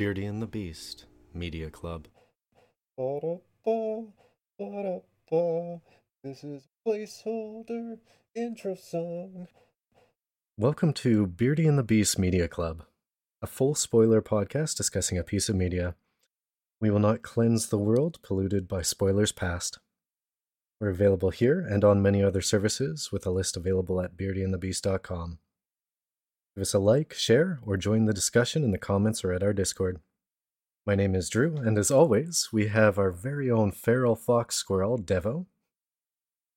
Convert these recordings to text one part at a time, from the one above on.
Beardy and the Beast Media Club. This is placeholder intro song. Welcome to Beardy and the Beast Media Club, a full spoiler podcast discussing a piece of media. We will not cleanse the world polluted by spoilers past. We're available here and on many other services, with a list available at beardyandthebeast.com. Give us a like, share, or join the discussion in the comments or at our Discord. My name is Drew, and as always, we have our very own feral fox squirrel, Devo.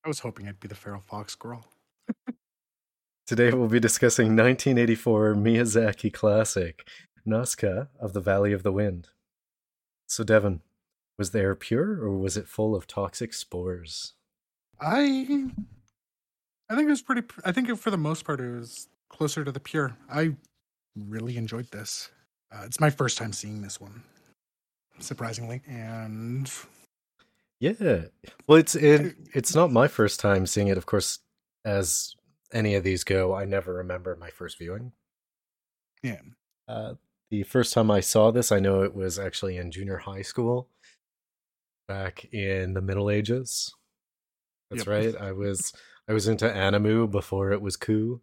I was hoping I'd be the feral fox squirrel. Today we'll be discussing 1984 Miyazaki classic, Nausicaa of the Valley of the Wind. So, Devon, was the air pure or was it full of toxic spores? I I think it was pretty. I think for the most part it was closer to the pure. I really enjoyed this. Uh, it's my first time seeing this one, surprisingly, and Yeah. Well, it's it, it's not my first time seeing it. Of course, as any of these go, I never remember my first viewing. yeah, Uh, the first time I saw this, I know it was actually in junior high school, back in the Middle Ages. That's Yep. right. I was I was into Animu before it was cool.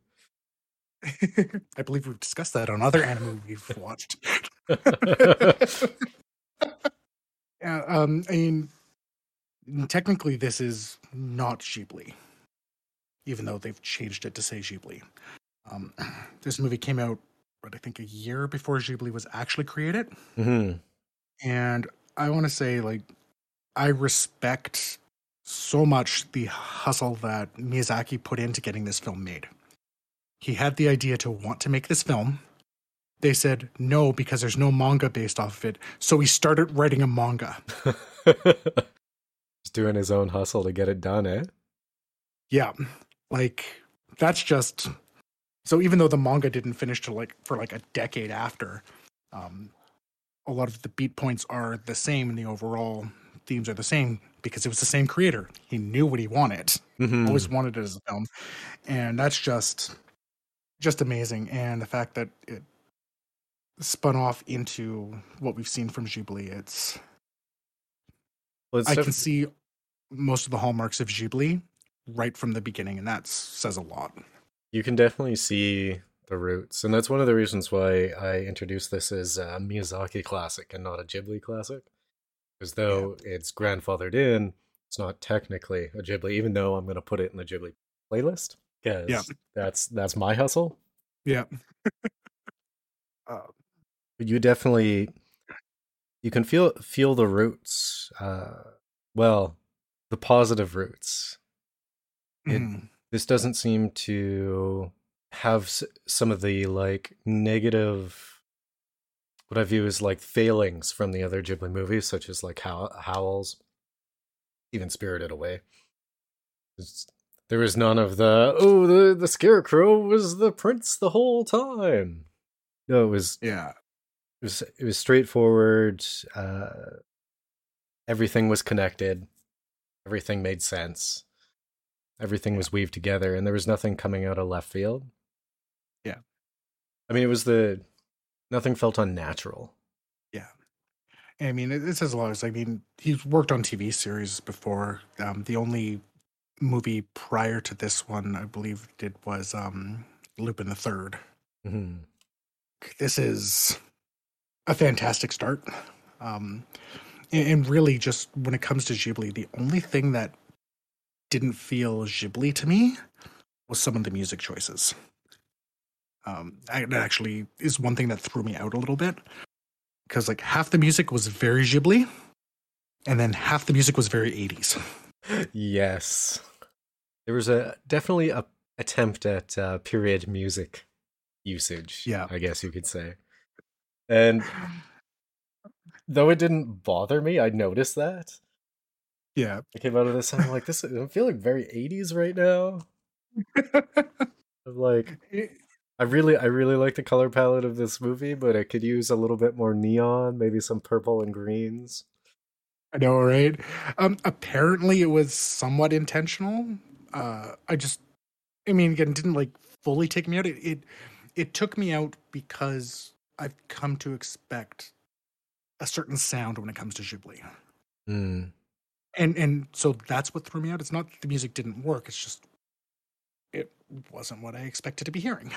I believe we've discussed that on other anime we've watched. yeah, um, I mean, technically, this is not Ghibli, even though they've changed it to say Ghibli. Um, this movie came out, what I think, a year before Ghibli was actually created, hmm and I want to say, like, I respect so much the hustle that Miyazaki put into getting this film made. He had the idea to want to make this film. They said no because there's no manga based off of it. So he started writing a manga. He's doing his own hustle to get it done, eh? Yeah. Like that's just so even though the manga didn't finish to like for like a decade after, um a lot of the beat points are the same and the overall themes are the same because it was the same creator. He knew what he wanted. Mhm. always wanted it as a film and that's just just amazing and the fact that it spun off into what we've seen from Ghibli it's Well, it's I can see most of the hallmarks of Ghibli right from the beginning and that says a lot you can definitely see the roots, and that's one of the reasons why I introduced this as a Miyazaki classic and not a Ghibli classic. Because though it's grandfathered in, it's not technically a Ghibli, even though I'm going to put it in the Ghibli playlist because Yeah. that's that's my hustle. yeah uh, But you definitely you can feel feel the roots. Uh, well, the positive roots. It- mm, this doesn't seem to have s- some of the like negative what i view as like failings from the other ghibli movies such as like How- howls even spirited away It's- there was none of the oh the, the scarecrow was the prince the whole time no it was yeah it was it was straightforward uh everything was connected everything made sense everything was weaved together and there was nothing coming out of left field Yeah. i mean it was the nothing felt unnatural Yeah, I mean, it, it says a lot. It's, I mean, he's worked on TV series before. Um, the only movie prior to this one, I believe, it was um, Lupin the Third. Mhm. this is a fantastic start. Um, and, really, just when it comes to Ghibli, the only thing that didn't feel Ghibli to me was some of the music choices. Um, that actually is one thing that threw me out a little bit because, like, half the music was very Ghibli, and then half the music was very 80s. yes there was a definitely a attempt at uh, period music usage Yeah. i guess you could say and though it didn't bother me i noticed that Yeah. I came out of this and I'm like, this I'm feeling very 80s right now. I'm like, I really I really like the color palette of this movie, but it could use a little bit more neon, maybe some purple and greens. I know, right? Um, apparently, it was somewhat intentional. Uh, I just, I mean, again, didn't like fully take me out. It, it, it took me out because I've come to expect a certain sound when it comes to Ghibli. Mm. And and so that's what threw me out. It's not that the music didn't work, it's just it wasn't what I expected to be hearing.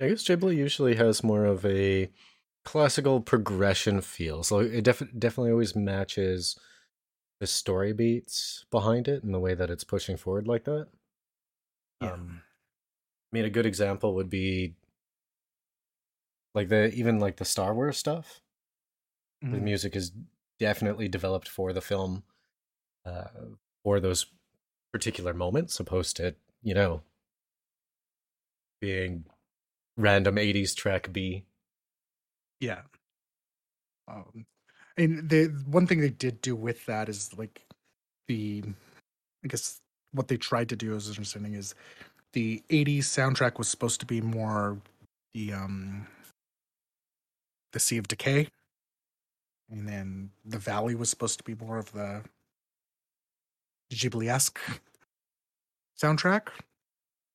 I guess Ghibli usually has more of a classical progression feel. So it def- definitely always matches the story beats behind it and the way that it's pushing forward like that. Yeah. Um, I mean, a good example would be like the even like the Star Wars stuff. The Mhm. music is definitely developed for the film, uh, for those particular moments, opposed to you know being random '80s track B. Yeah. Um, and the one thing they did do with that is like the, I guess what they tried to do, as understanding, is the '80s soundtrack was supposed to be more the um the Sea of Decay, and then the Valley was supposed to be more of the Ghibli-esque soundtrack.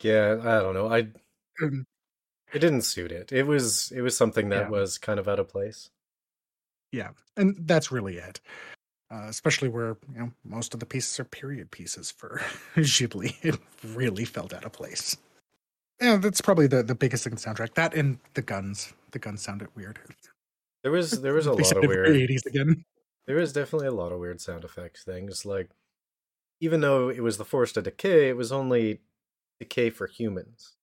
Yeah, I don't know. I And it didn't suit it. It was it was something that Yeah. was kind of out of place. Yeah, and that's really it. Uh, especially where you know most of the pieces are period pieces for Ghibli. It really felt out of place. Yeah, that's probably the, the biggest thing in the soundtrack. That and the guns. The guns sounded weird. There was there was a lot of weird. 80s again. There was definitely a lot of weird sound effects things. Like even though it was the forest of decay, it was only decay for humans.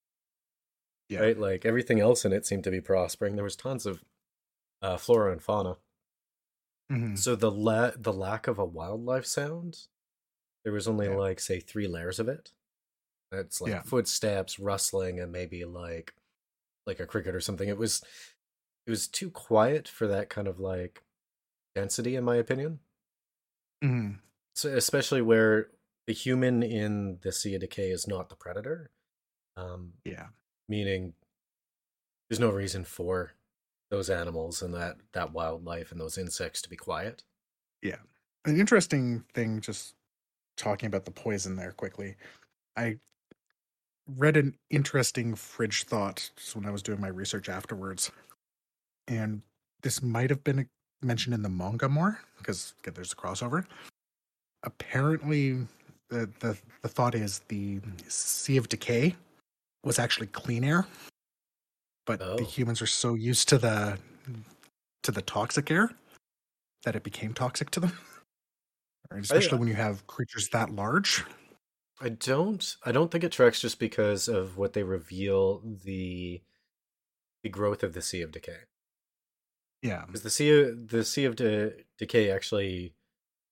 Yeah. Right? Like everything else in it seemed to be prospering. There was tons of uh, flora and fauna. Mhm. So the la- the lack of a wildlife sound, there was only Yeah. like say three layers of it. It's like Yeah. footsteps, rustling, and maybe like like a cricket or something. It was it was too quiet for that kind of like density, in my opinion. Mhm. So especially where the human in the Sea of Decay is not the predator. Um, Yeah. meaning there's no reason for those animals and that that wildlife and those insects to be quiet. Yeah. An interesting thing, just talking about the poison there quickly. I read an interesting fridge thought just when I was doing my research afterwards. And this might have been mentioned in the manga more because there's a crossover. Apparently, the, the, the thought is the Sea of Decay was actually clean air, but Oh. the humans are so used to the to the toxic air that it became toxic to them. Especially when you have creatures that large. I don't I don't think it tracks just because of what they reveal the the growth of the Sea of Decay. Yeah. Because the sea the Sea of De- Decay actually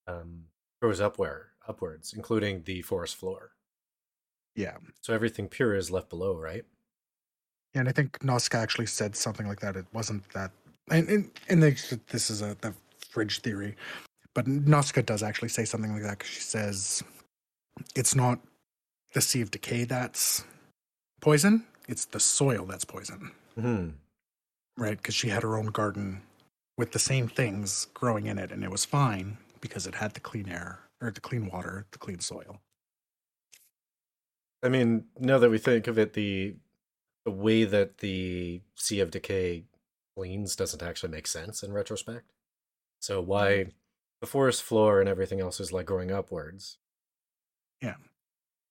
um, grows upward upwards, including the forest floor. Yeah. So everything pure is left below, right? And I think Nausicaa actually said something like that. It wasn't that, and and, and they, this is a the fridge theory, but Nausicaa does actually say something like that. 'cause she says it's not the sea of decay that's poison; it's the soil that's poison, Hmm. right? Because she had her own garden with the same things growing in it, and it was fine because it had the clean air or the clean water, the clean soil. I mean, now that we think of it, the the way that the Sea of Decay cleans doesn't actually make sense in retrospect. So mm. why the forest floor and everything else is like going upwards, Yeah.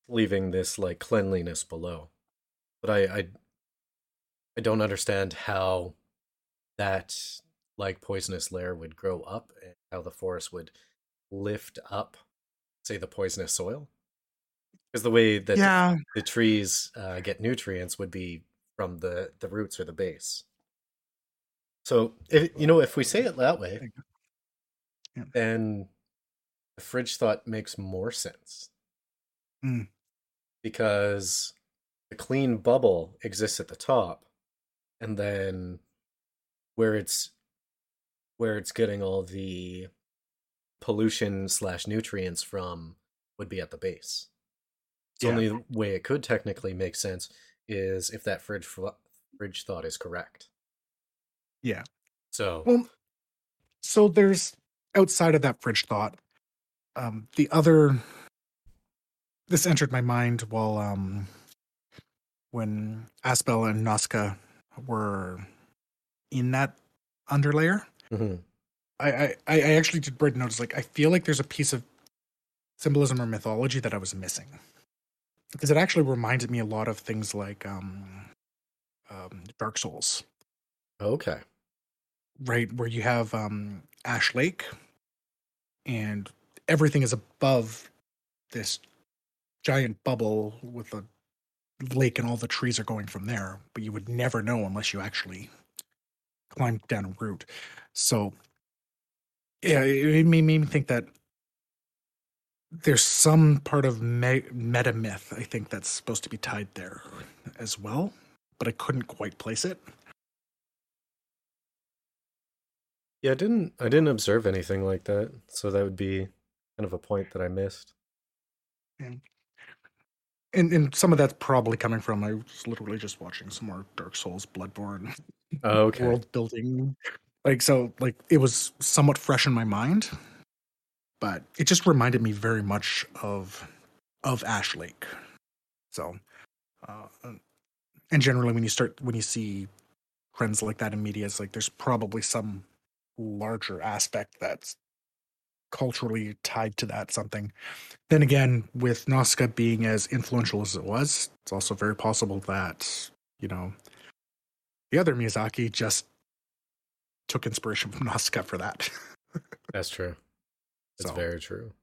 leaving this like cleanliness below. But I I, I don't understand how that like poisonous layer would grow up and how the forest would lift up, say, the poisonous soil. Because the way that yeah, the trees uh, get nutrients would be from the the roots or the base. So if you know if we say it that way, Yeah. then the fridge thought makes more sense Mm. because the clean bubble exists at the top, and then where it's where it's getting all the pollution slash nutrients from would be at the base. The Yeah. only way it could technically make sense is if that fridge fl- fridge thought is correct. yeah. So Well, so there's outside of that fridge thought, um, the other. This entered my mind while um, when Asbel and Nausicaa were in that underlayer. mhm. I, I I actually did write notes like I feel like there's a piece of symbolism or mythology that I was missing because it actually reminded me a lot of things like um, um Dark Souls, Okay. right? Where you have um Ash Lake, and everything is above this giant bubble with a lake, and all the trees are going from there. But you would never know unless you actually climbed down a route. So, yeah, it, it made me think that there's some part of me- meta myth I think that's supposed to be tied there as well, but I couldn't quite place it. Yeah, I didn't I didn't observe anything like that, so that would be kind of a point that I missed. And and some of that's probably coming from I was literally just watching some more Dark Souls, Bloodborne, Oh, okay. world building. Like so, like it was somewhat fresh in my mind, but it just reminded me very much of of Ash Lake. So, uh, and generally, when you start when you see trends like that in media, it's like there's probably some larger aspect that's culturally tied to that something. Then again, with Nausicaa being as influential as it was, it's also very possible that you know the other Miyazaki just took inspiration from Nausicaa for that. That's true. That's So- very true.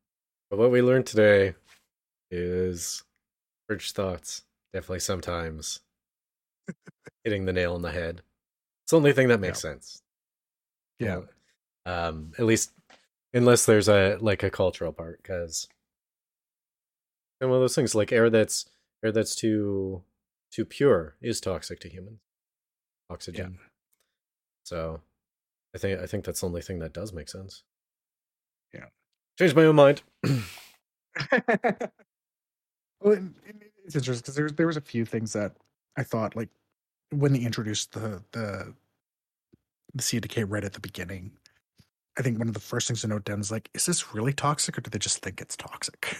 But what we learned today is Urge thoughts definitely sometimes hitting the nail on the head. It's the only thing that makes sense. you Yeah. Um, at least unless there's a like a cultural part, because and one of those things like air that's air that's too too pure is toxic to humans. Oxygen. So I think I think that's the only thing that does make sense. Yeah. Changed my own mind. well, it- it- it's interesting because there there was a few things that I thought like when they introduced the the the Decay right at the beginning. I think one of the first things to note down is like, is this really toxic or do they just think it's toxic?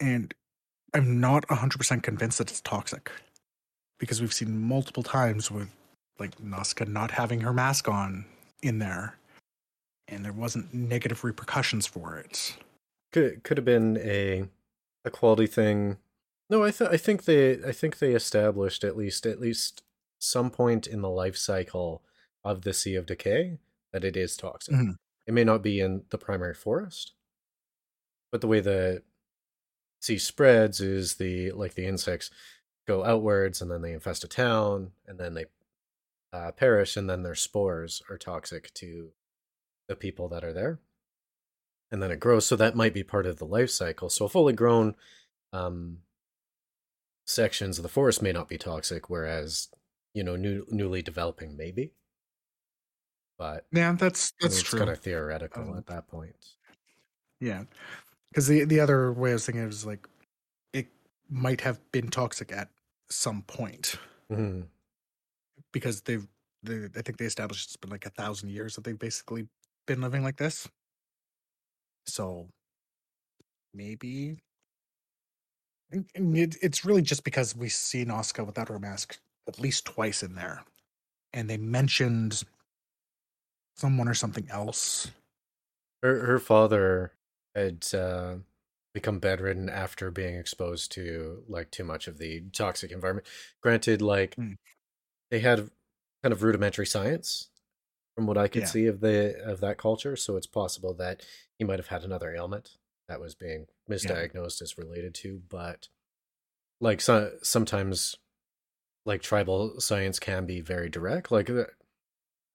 And I'm not 100% convinced that it's toxic because we've seen multiple times with like Nausicaa not having her mask on in there and there wasn't negative repercussions for it. Could could have been a a quality thing. No, I th- I think they I think they established at least at least some point in the life cycle of the Sea of Decay that it is toxic. Mhm. It may not be in the primary forest, but the way the sea spreads is the like the insects go outwards and then they infest a town and then they uh, perish and then their spores are toxic to the people that are there. And then it grows so that might be part of the life cycle. So fully grown um sections of the forest may not be toxic whereas you know new, newly developing maybe but Yeah, that's I mean, that's it's true. kind of theoretical Um, at that point. Yeah, because the the other way I was thinking is like it might have been toxic at some point. Mhm. because they've they, I think they established it's been like a thousand years that they've basically been living like this. So maybe it, it's really just because we see Nausicaa without her mask at least twice in there, and they mentioned someone or something else. her her father had uh, become bedridden after being exposed to like too much of the toxic environment. Granted, like Mm. they had kind of rudimentary science from what I could Yeah. see of the of that culture, so it's possible that he might have had another ailment that was being misdiagnosed as related to. But like so, sometimes, like tribal science can be very direct. Like, uh,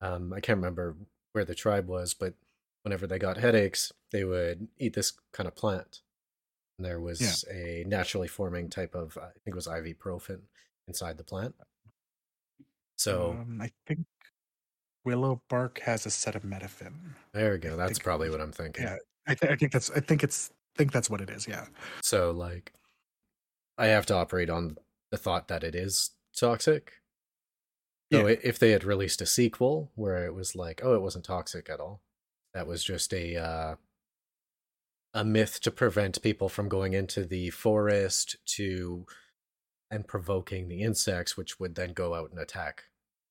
um, I can't remember where the tribe was, but whenever they got headaches, they would eat this kind of plant. And there was a naturally forming type of, I think it was ibuprofen inside the plant. So um, I think willow bark has acetaminophen. there we go. I That's probably what I'm thinking. Yeah, I, th- I think that's I think it's I think that's what it is. Yeah. So like, I have to operate on the thought that it is toxic. So Yeah. if they had released a sequel where it was like, oh, it wasn't toxic at all, that was just a uh, a myth to prevent people from going into the forest to and provoking the insects, which would then go out and attack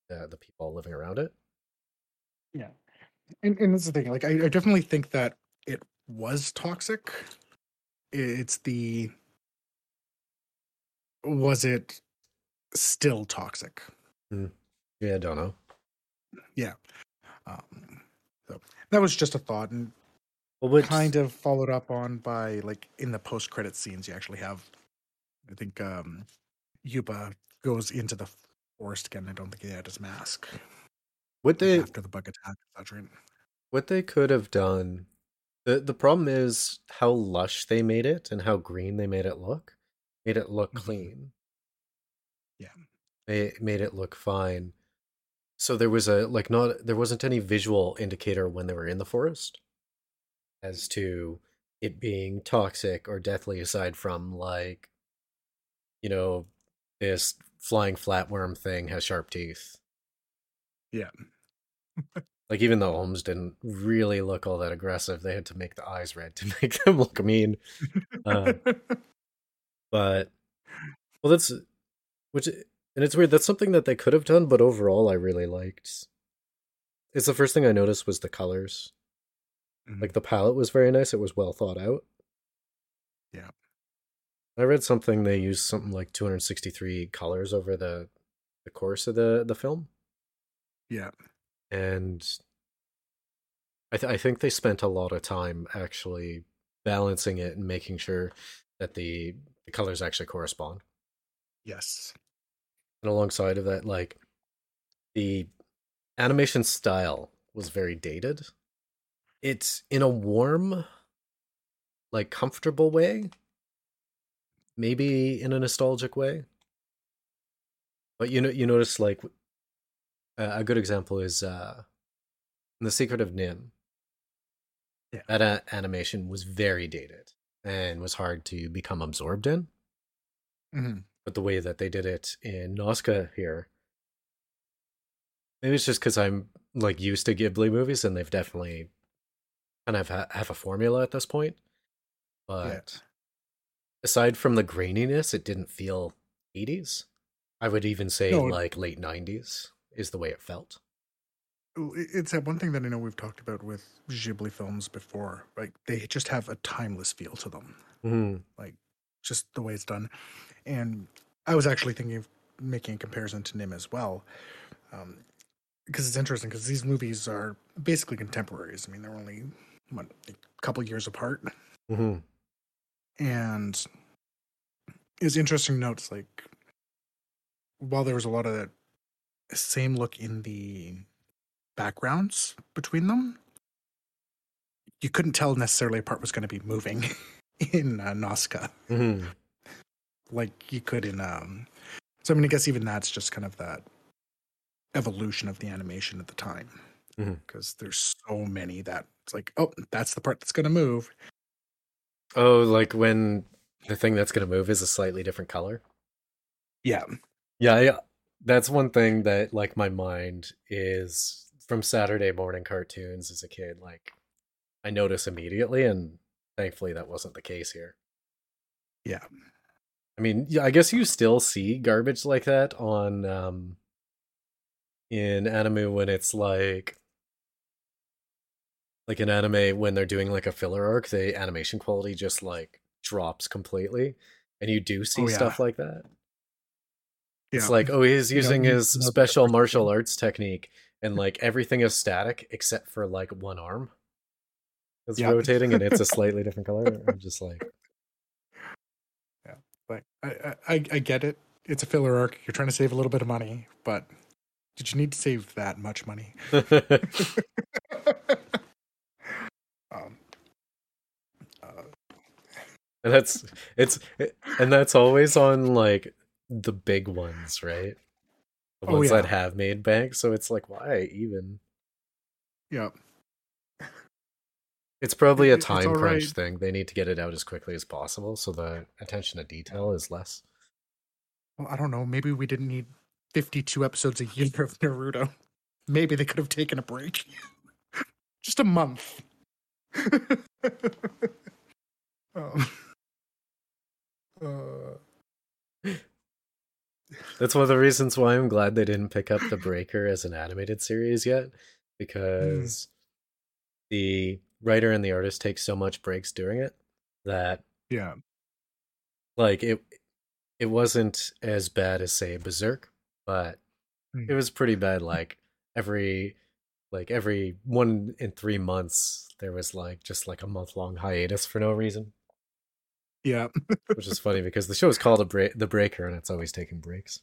the, the people living around it. Yeah. and, and that's the thing. Like, I, I definitely think that it was toxic. It's the was it still toxic? Yeah, I don't know. Yeah. Um, so that was just a thought, and Well, kind of followed up on by like in the post credit scenes. You actually have, I think, um, Yupa goes into the forest again. I don't think he had his mask what they after the bug attack. What they could have done. the The problem is how lush they made it and how green they made it look. Made it look Mhm. clean. Yeah. They made it look fine. So there was a like not there wasn't any visual indicator when they were in the forest as to it being toxic or deathly aside from like you know this flying flatworm thing has sharp teeth. Yeah. Like even though Holmes didn't really look all that aggressive, they had to make the eyes red to make them look mean. Uh, but well that's which and it's weird that's something that they could have done but overall i really liked it's the first thing i noticed was the colors Mhm. like the palette was very nice it was well thought out Yeah. i read something they used something like 263 colors over the the course of the the film yeah. And I, th- I think they spent a lot of time actually balancing it and making sure that the, the colors actually correspond. Yes. and alongside of that like the animation style was very dated. It's in a warm like comfortable way. Maybe in a nostalgic way. But you know you notice like uh, a good example is uh the secret of NIMH Yeah. that a- animation was very dated and was hard to become absorbed in hmm but the way that they did it in Nausicaa here, maybe it's just because I'm like used to Ghibli movies, and they've definitely kind of ha- have a formula at this point. But aside from the graininess, it didn't feel 80s. I would even say No. like late 90s is the way it felt. It's that one thing that I know we've talked about with Ghibli films before. Like they just have a timeless feel to them. Mm-hmm. Like just the way it's done. And I was actually thinking of making a comparison to NIMH as well, um, because it's interesting because these movies are basically contemporaries. I mean, they're only what a couple years apart, Mm-hmm. and it's interesting notes like while there was a lot of that same look in the backgrounds between them. You couldn't tell necessarily a part was going to be moving in uh, Nausicaa. Mm-hmm. like you could in um so i mean i guess even that's just kind of that evolution of the animation at the time because there's so many that it's like oh that's the part that's going to move Oh, like when the thing that's going to move is a slightly different color? yeah Yeah, yeah. That's one thing that like my mind is from Saturday morning cartoons as a kid. Like I notice immediately, and thankfully that wasn't the case here. yeah I mean, yeah, I guess you still see garbage like that on um in anime when it's like like in anime when they're doing like a filler arc, the animation quality just like drops completely, and you do see Oh, yeah. stuff like that. It's like, oh, he's using you his know special martial arts technique, and like everything is static except for like one arm. It's Yep. rotating, and it's a slightly different color. I'm just like, yeah, like I, I I get it it's a filler arc you're trying to save a little bit of money but did you need to save that much money um uh, and that's it's and that's always on like the big ones, right? The Oh, ones that have made bank. So it's like, why even? yeah It's probably a time crunch alright. thing. They need to get it out as quickly as possible, so the attention to detail is less. well i don't know maybe we didn't need 52 episodes a year of naruto maybe they could have taken a break just a month um, uh, That's one of the reasons why I'm glad they didn't pick up the Breaker as an animated series yet, because the writer and the artist take so much breaks during it that Yeah. like it it wasn't as bad as say Berserk, but Hmm. it was pretty bad. Like every like every one in three months there was like just like a month long hiatus for no reason. Yeah. which is funny because the show is called a break, the breaker and it's always taking breaks.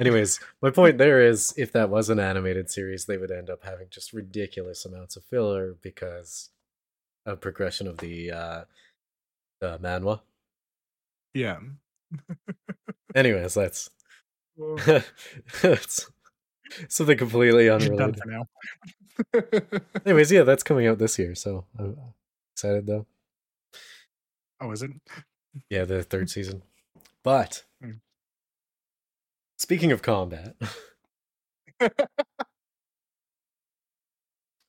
Anyways my point there is if that was an animated series they would end up having just ridiculous amounts of filler because of progression of the uh the manhwa. Yeah. anyways that's that's something completely unrelated. anyways yeah that's coming out this year so i'm excited though oh, is it? yeah the third season but Hmm. speaking of combat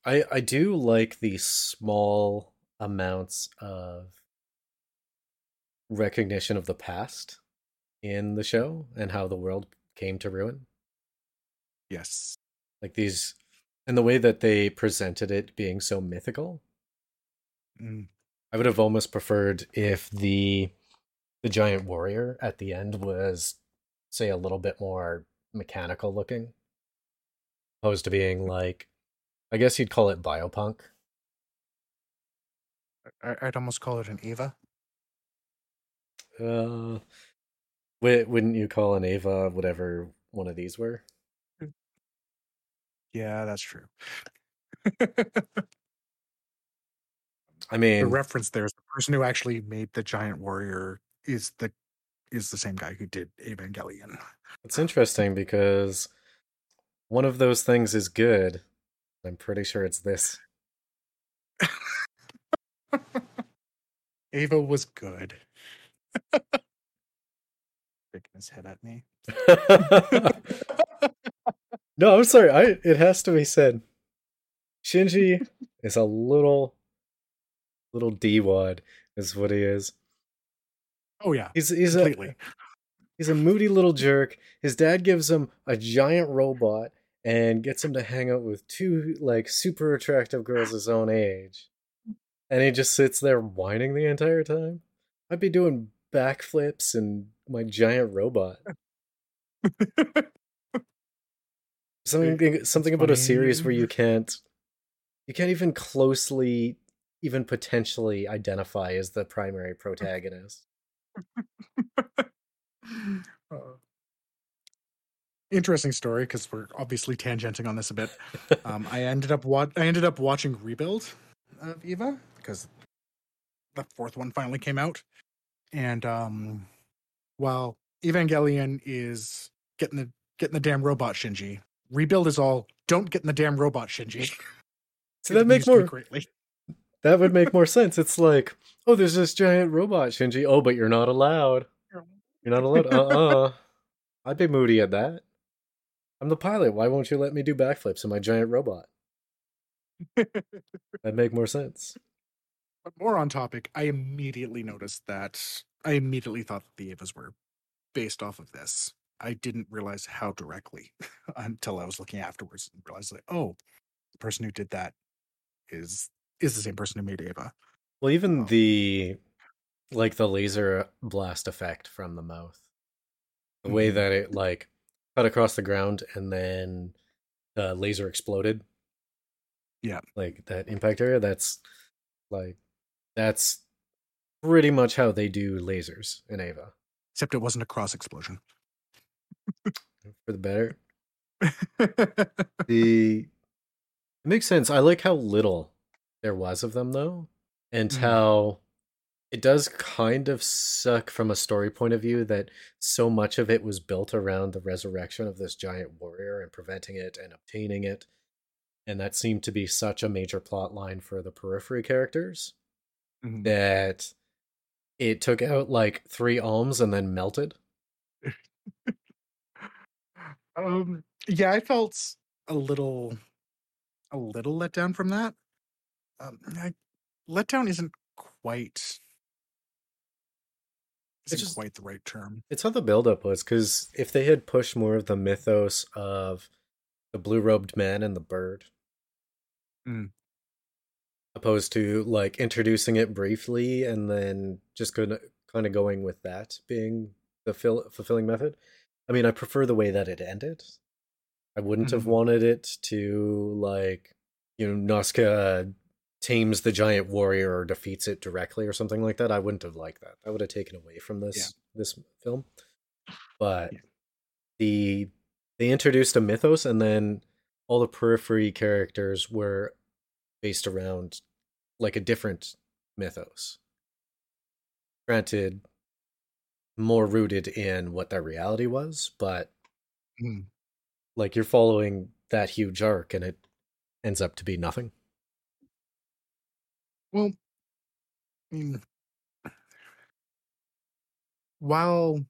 I I do like the small amounts of recognition of the past in the show and how the world came to ruin. Yes. Like these and the way that they presented it being so mythical. Mm. I would have almost preferred if the the giant warrior at the end was say a little bit more mechanical looking opposed to being like I guess you'd call it biopunk. I'd almost call it an Eva. Uh, wouldn't you call an Eva whatever one of these were? Yeah, that's true. I mean, the reference there is the person who actually made the giant warrior is the is the same guy who did Evangelion. it's interesting because one of those things is good. I'm pretty sure it's this. Eva was good. Shaking his head at me. no, I'm sorry. I it has to be said. Shinji is a little little D wad is what he is. Oh yeah, He's he's a. He's a moody little jerk. His dad gives him a giant robot and gets him to hang out with two like super attractive girls his own age. And he just sits there whining the entire time. I'd be doing backflips and my giant robot. Something something about a series where you can't you can't even closely even potentially identify as the primary protagonist. Uh, interesting story because we're obviously tangenting on this a bit. Um, I ended up wa- I ended up watching Rebuild of Eva because the fourth one finally came out, and um, while Evangelion is getting the getting the damn robot Shinji, Rebuild is all don't get in the damn robot Shinji. So that makes more greatly. That would make more sense. It's like, oh, there's this giant robot, Shinji. Oh, but you're not allowed. You're not allowed. Uh uh I'd be moody at that. I'm the pilot. Why won't you let me do backflips in my giant robot? That'd make more sense. But more on topic, I immediately noticed that I immediately thought that the Evas were based off of this. I didn't realize how directly until I was looking afterwards and realized like, oh, the person who did that is is the same person who made Eva. Well, even Oh. the like the laser blast effect from the mouth, the way Mhm. that it like cut across the ground and then the laser exploded. Yeah. like that impact area. That's like that's pretty much how they do lasers in Eva. Except it wasn't a cross explosion. For the better, the it makes sense. I like how little there was of them though, and Mhm. how it does kind of suck from a story point of view that so much of it was built around the resurrection of this giant warrior and preventing it and obtaining it. And that seemed to be such a major plot line for the periphery characters Mhm. that it took out like three alms and then melted. um, yeah, I felt a little, a little let down from that. Um, I, letdown isn't quite, isn't just- quite the right term. It's how the buildup was, because if they had pushed more of the mythos of the blue robed man and the bird, Mm. opposed to like introducing it briefly and then just gonna kind of going with that being the fill, fulfilling method. I mean, I prefer the way that it ended. I wouldn't have Mhm. wanted it to like you know Nausicaa tames the giant warrior or defeats it directly or something like that. I wouldn't have liked that. That would have taken away from this this film. But Yeah. the they introduced a mythos and then all the periphery characters were based around like a different mythos. Granted, more rooted in what their reality was, but Mm. like you're following that huge arc and it ends up to be nothing. Well, I mean, while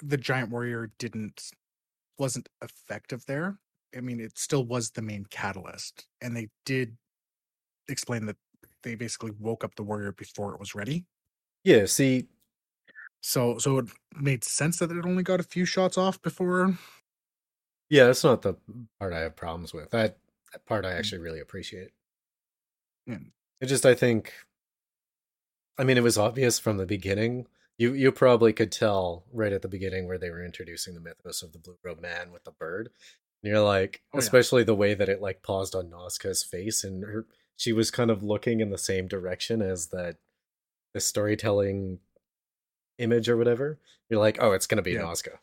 the giant warrior didn't wasn't effective there, I mean, it still was the main catalyst, and they did explain that they basically woke up the warrior before it was ready. Yeah, see, So, so it made sense that it only got a few shots off before. yeah, that's not the part I have problems with. That, that part Mm. I actually really appreciate. Yeah. It just I think I mean it was obvious from the beginning. You you probably could tell right at the beginning where they were introducing the mythos of the blue robe man with the bird. And you're like, Oh, yeah. especially the way that it like paused on Nausicaa's face and her she was kind of looking in the same direction as that the storytelling image or whatever. You're like, oh, it's gonna be Yeah. Nausicaa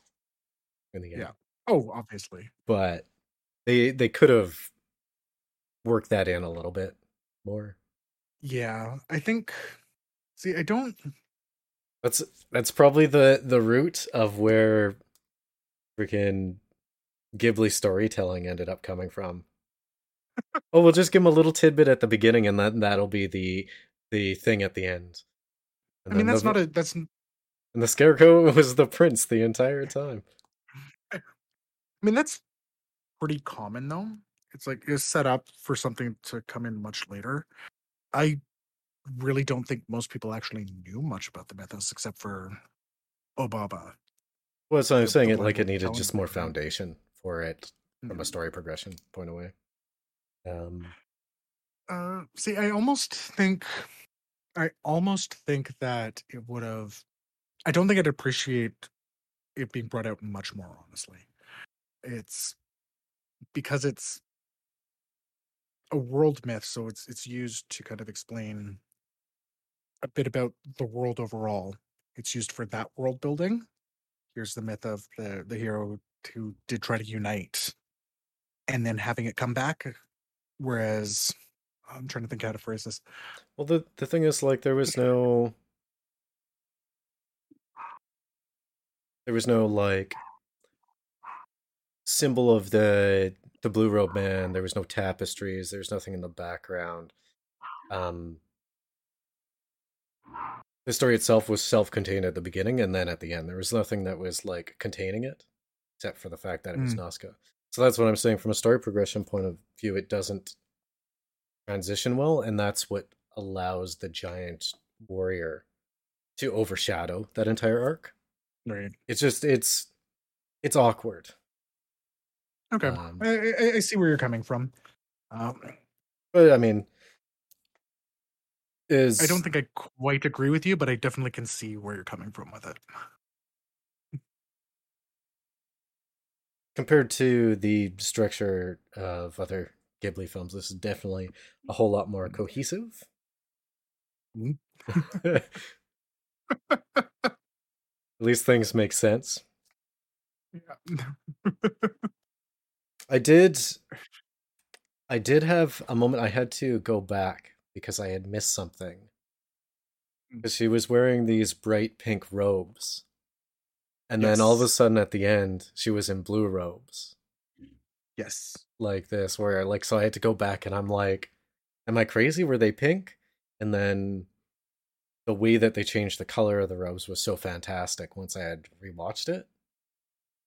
in the end. Yeah. Oh, obviously. But they they could have worked that in a little bit more. Yeah, I think. See, I don't. That's that's probably the the root of where freaking Ghibli storytelling ended up coming from. oh, we'll just give him a little tidbit at the beginning, and then that'll be the the thing at the end. I mean, that's the, not a. That's. And the scarecrow was the prince the entire time. I mean, that's pretty common though. It's like it's set up for something to come in much later. I really don't think most people actually knew much about the mythos except for Obaba. Well, so I'm The- saying the it like it needed just more foundation for it from a Mm. story progression point of way. Um, Uh, see, I almost think, I almost think that it would have. I don't think I'd appreciate it being brought out much more. Honestly, it's because it's a world myth, so it's it's used to kind of explain a bit about the world overall. It's used for that world building. Here's the myth of the the hero who did try to unite, and then having it come back. Whereas I'm trying to think how to phrase this. well, the the thing is, like, there was no, there was no like symbol of the the blue robe man. There was no tapestries. There's nothing in the background. Um, the story itself was self-contained at the beginning, and then at the end, there was nothing that was like containing it, except for the fact that it was Mm. Nausicaa. So that's what I'm saying. From a story progression point of view, it doesn't transition well, and that's what allows the giant warrior to overshadow that entire arc. Right. It's just it's it's awkward. Okay. Um, I, I, see where you're coming from. Um, But I mean, is I don't think I quite agree with you, but I definitely can see where you're coming from with it. compared to the structure of other Ghibli films, this is definitely a whole lot more cohesive. Mm. At least things make sense. Yeah. I did I did have a moment I had to go back because I had missed something. Mm. Because she was wearing these bright pink robes. And then all of a sudden at the end, she was in blue robes. yes. Like this, where like so I had to go back and I'm like, Am I crazy? Were they pink? And then the way that they changed the color of the robes was so fantastic once I had rewatched it.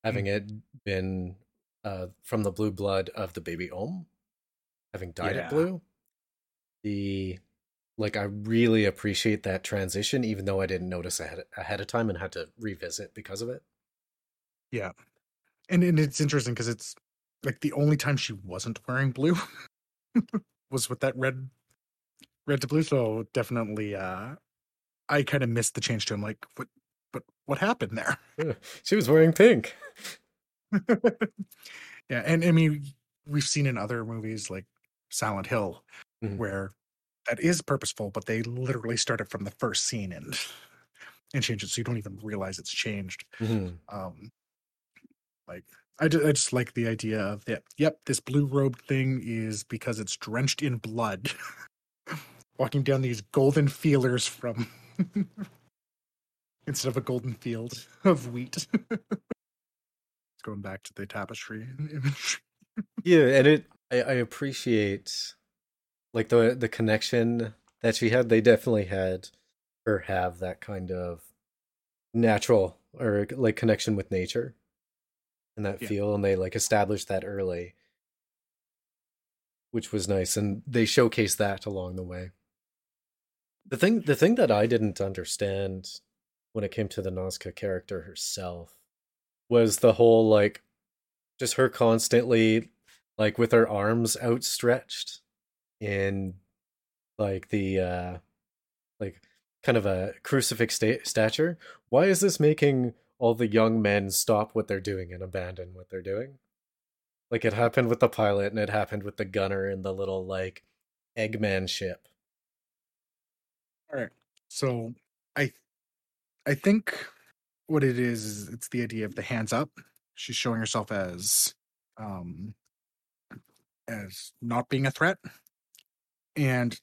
Having it been uh, from the blue blood of the baby Om, having dyed Yeah. it blue. The like I really appreciate that transition, even though I didn't notice ahead ahead of time and had to revisit because of it. Yeah. And and it's interesting because it's like the only time she wasn't wearing blue was with that red red to blue. So definitely, uh, I kind of missed the change to him. Like, what, but what happened there? she was wearing pink. yeah, and I mean, we've seen in other movies like Silent Hill, Mhm. where that is purposeful, but they literally started from the first scene and and change it, so you don't even realize it's changed. Mhm. Um, like I, I just like the idea of that. Yep, this blue robe thing is because it's drenched in blood, walking down these golden feelers from instead of a golden field of wheat. Going back to the tapestry image. Yeah, and it I, I appreciate like the the connection that she had. They definitely had her have that kind of natural or like connection with nature and that Yeah. feel, and they like established that early, which was nice, and they showcased that along the way. The thing the thing that I didn't understand when it came to the Nausicaa character herself was the whole like just her constantly like with her arms outstretched in like the uh like kind of a crucifix sta- stature. Why is this making all the young men stop what they're doing and abandon what they're doing? Like it happened with the pilot and it happened with the gunner in the little like eggman ship. All right. So I I think what it is is it's the idea of the hands up. She's showing herself as um as not being a threat. And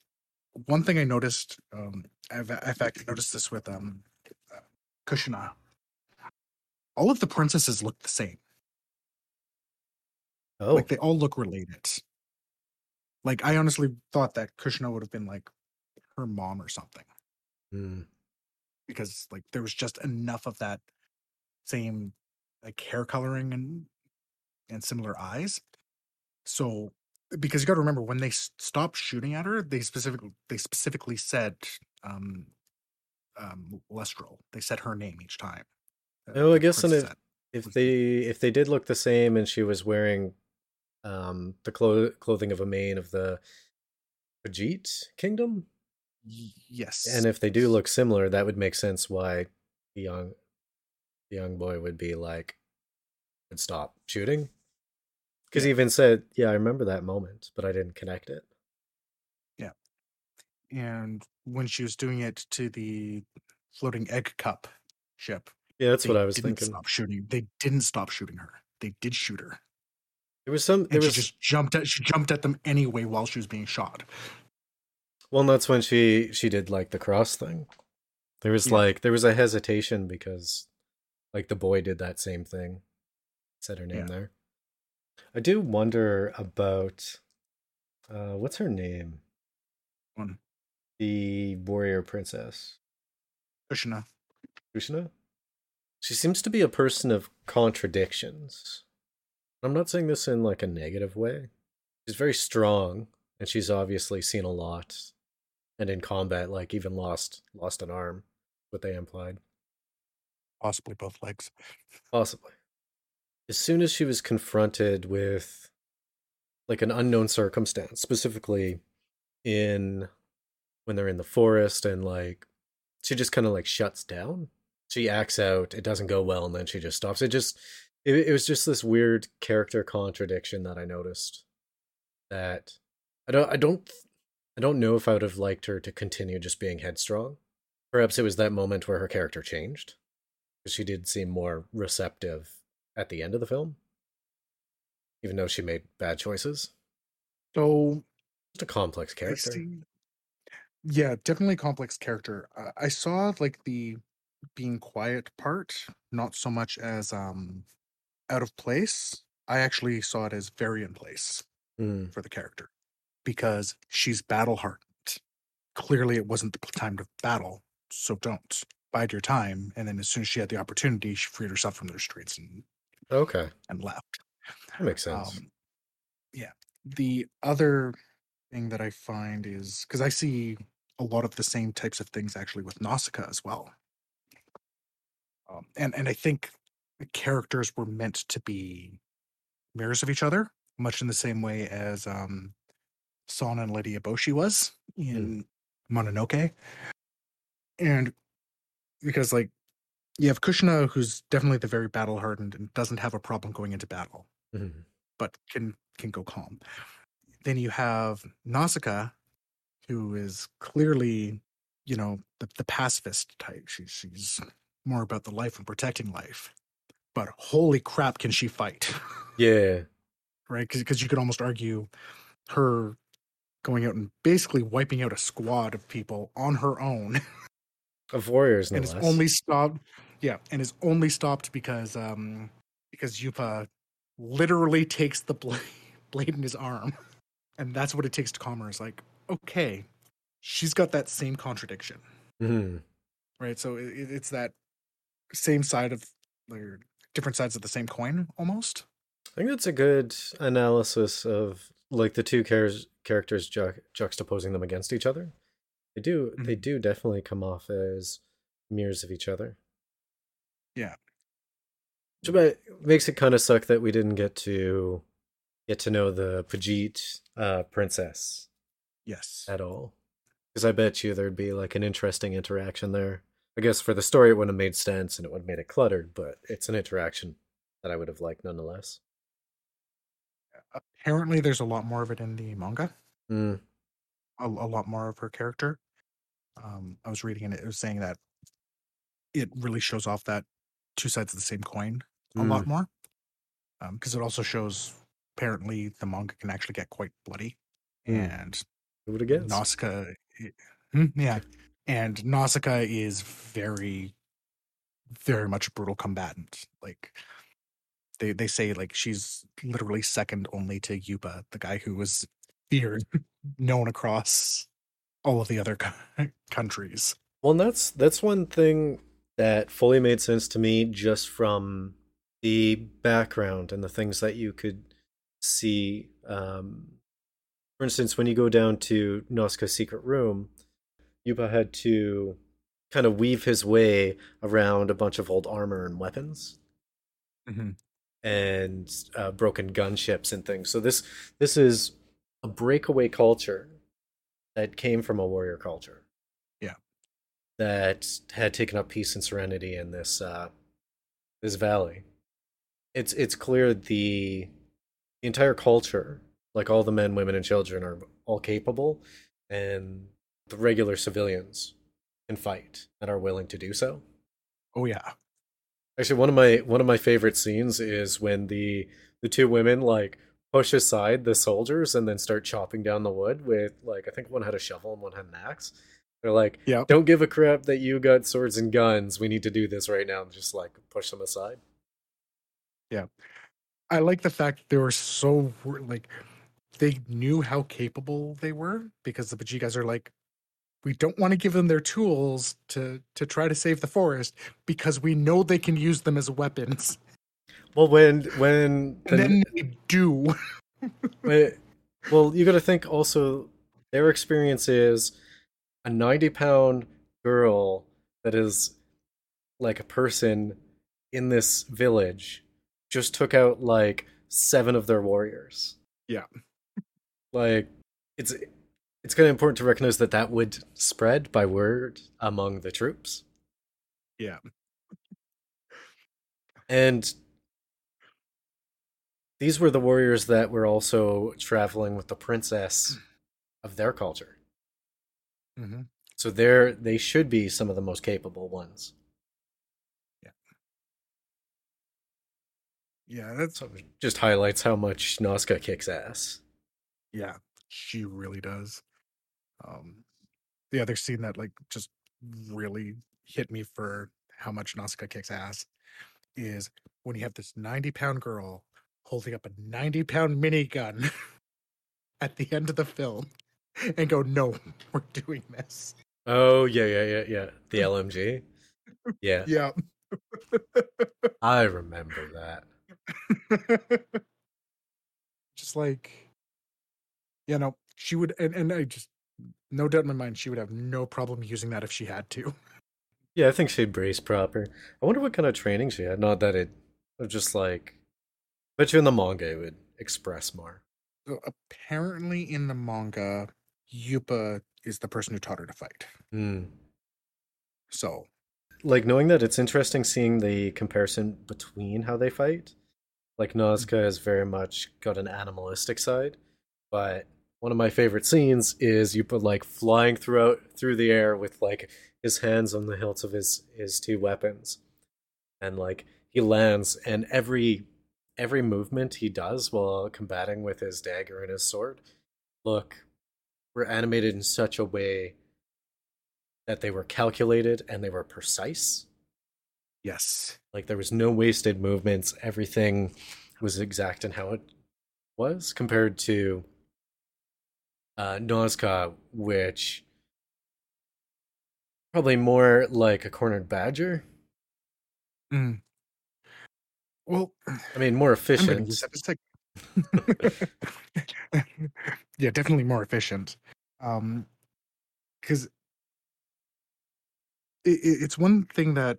one thing I noticed, um I've in fact I noticed this with um uh, Kushana. All of the princesses look the same. oh Like they all look related. Like I honestly thought that Kushana would have been like her mom or something. hmm. Because like there was just enough of that same like hair coloring and and similar eyes. So because you got to remember when they stopped shooting at her, they specifically they specifically said um um Lastelle. They said her name each time. uh, Oh, I guess, and if- said. if they if they did look the same and she was wearing um the clo- clothing of a main of the Ajit kingdom yes. and if they do look similar that would make sense why the young the young boy would be like would stop shooting because he even said yeah i remember that moment but i didn't connect it Yeah. and when she was doing it to the floating egg cup ship, yeah that's what i was didn't thinking Stop shooting. They didn't stop shooting her. They did shoot her. there was some there and was she just jumped at she jumped at them anyway while she was being shot. Well that's when she she did like the cross thing there was Yeah. like there was a hesitation because like the boy did that same thing said her name Yeah. there i do wonder about uh what's her name One the warrior princess Kushana. Krishna? She seems to be a person of contradictions. I'm not saying this in like a negative way. She's very strong, and she's obviously seen a lot, and in combat, like even lost lost an arm. What they implied, Possibly both legs. possibly. As soon as she was confronted with like an unknown circumstance, specifically in when they're in the forest, and like she just kind of like shuts down. She acts out. It doesn't go well, and then she just stops. It just it, it was just this weird character contradiction that I noticed. That I don't I don't I don't know if I would have liked her to continue just being headstrong. Perhaps it was that moment where her character changed. She did seem more receptive at the end of the film, even though she made bad choices. So Just a complex character. Yeah, definitely complex character. Uh, I saw like the being quiet part, not so much as um out of place. I actually saw it as very in place Mm, for the character because she's battle hardened. Clearly, it wasn't the time to battle, so don't bide your time. And then, as soon as she had the opportunity, she freed herself from the restraints and okay, and left. that makes sense. Um, yeah. The other thing that I find is because I see a lot of the same types of things actually with Nausicaa as well. Um, and and I think the characters were meant to be mirrors of each other, much in the same way as um, San and Lady Eboshi was in Mononoke. And because like you have Kushana who's definitely the very battle hardened and doesn't have a problem going into battle, Mhm. but can can go calm. Then you have Nausicaa, who is clearly, you know, the, the pacifist type. She, she's more about the life and protecting life. But holy crap, can she fight? Yeah. right? Because you could almost argue her going out and basically wiping out a squad of people on her own, Of warriors, no and it's only stopped. Yeah, and is only stopped because um because Yupa literally takes the blade blade in his arm, and that's what it takes to calm her. Is like, okay, she's got that same contradiction, Mhm. right? So it, it- it's that same side of or different sides of the same coin, almost. I think that's a good analysis of like the two char- characters ju- juxtaposing them against each other. They do they Mhm. do definitely come off as mirrors of each other. Yeah. Which but makes it kind of suck that we didn't get to get to know the Pejite uh, princess Yes. at all. Because I bet you there'd be like an interesting interaction there. I guess for the story it wouldn't have made sense and it would have made it cluttered, but it's an interaction that I would have liked nonetheless. Apparently, there's a lot more of it in the manga. Mm. a, a lot more of her character. Um, I was reading and it was saying that it really shows off that two sides of the same coin a lot more. Because it also shows apparently the manga can actually get quite bloody, Mm. and Who would have guessed? Nausicaa, i- Hmm, yeah, and Nausicaa is very, very much a brutal combatant. Like they they say, like she's literally second only to Yupa, the guy who was feared, known across all of the other co- countries. Well, and that's that's one thing that fully made sense to me just from the background and the things that you could see. Um, for instance, when you go down to Nausicaa's secret room, Yupa had to kind of weave his way around a bunch of old armor and weapons and uh, broken gunships and things. So this this is a breakaway culture that came from a warrior culture. Yeah. That had taken up peace and serenity in this uh, this valley. It's it's clear the the entire culture, like all the men, women, and children, are all capable, and the regular civilians can fight and are willing to do so. Oh yeah, Actually, one of my one of my favorite scenes is when the the two women like push aside the soldiers and then start chopping down the wood with like I think one had a shovel and one had an axe. They're like, Yep. "Don't give a crap that you got swords and guns. We need to do this right now." And just like push them aside. Yeah. I like the fact they were so like they knew how capable they were because the Bajigas are like, we don't want to give them their tools to to try to save the forest because we know they can use them as weapons. Well, when when And then they do. But, well, you got to think also their experience is a 90 pound girl that is like a person in this village just took out like seven of their warriors. Yeah. Like it's it's kind of important to recognize that that would spread by word among the troops. Yeah. And these were the warriors that were also traveling with the princess of their culture. hmm So they're they should be some of the most capable ones. Yeah, that's So just highlights how much Nausicaa kicks ass. yeah, she really does. Um, the other scene that like just really hit me for how much Nausicaa kicks ass is when you have this 90 pound girl holding up a 90 pound minigun at the end of the film and go, No, we're doing this. Oh yeah, yeah, yeah, yeah. The LMG. Yeah, Yeah. I remember that. just like you know, she would and, and I just no doubt in my mind she would have no problem using that if she had to. Yeah, I think she'd brace proper. I wonder what kind of training she had. Not that it just like, but you in the manga it would express more. So apparently in the manga, Yupa is the person who taught her to fight. Hmm. So like knowing that it's interesting seeing the comparison between how they fight. Like Nausicaa has very much got an animalistic side, but one of my favorite scenes is Yupa like flying throughout through the air with like his hands on the hilts of his his two weapons, and like he lands, and every every movement he does while combating with his dagger and his sword, look, were animated in such a way that they were calculated and they were precise. yes, Like there was no wasted movements. Everything was exact in how it was compared to uh, Nausicaa, which probably more like a cornered badger. Mm. Well, I mean, more efficient. use that as a- yeah, definitely more efficient. Um, because it, it's one thing that,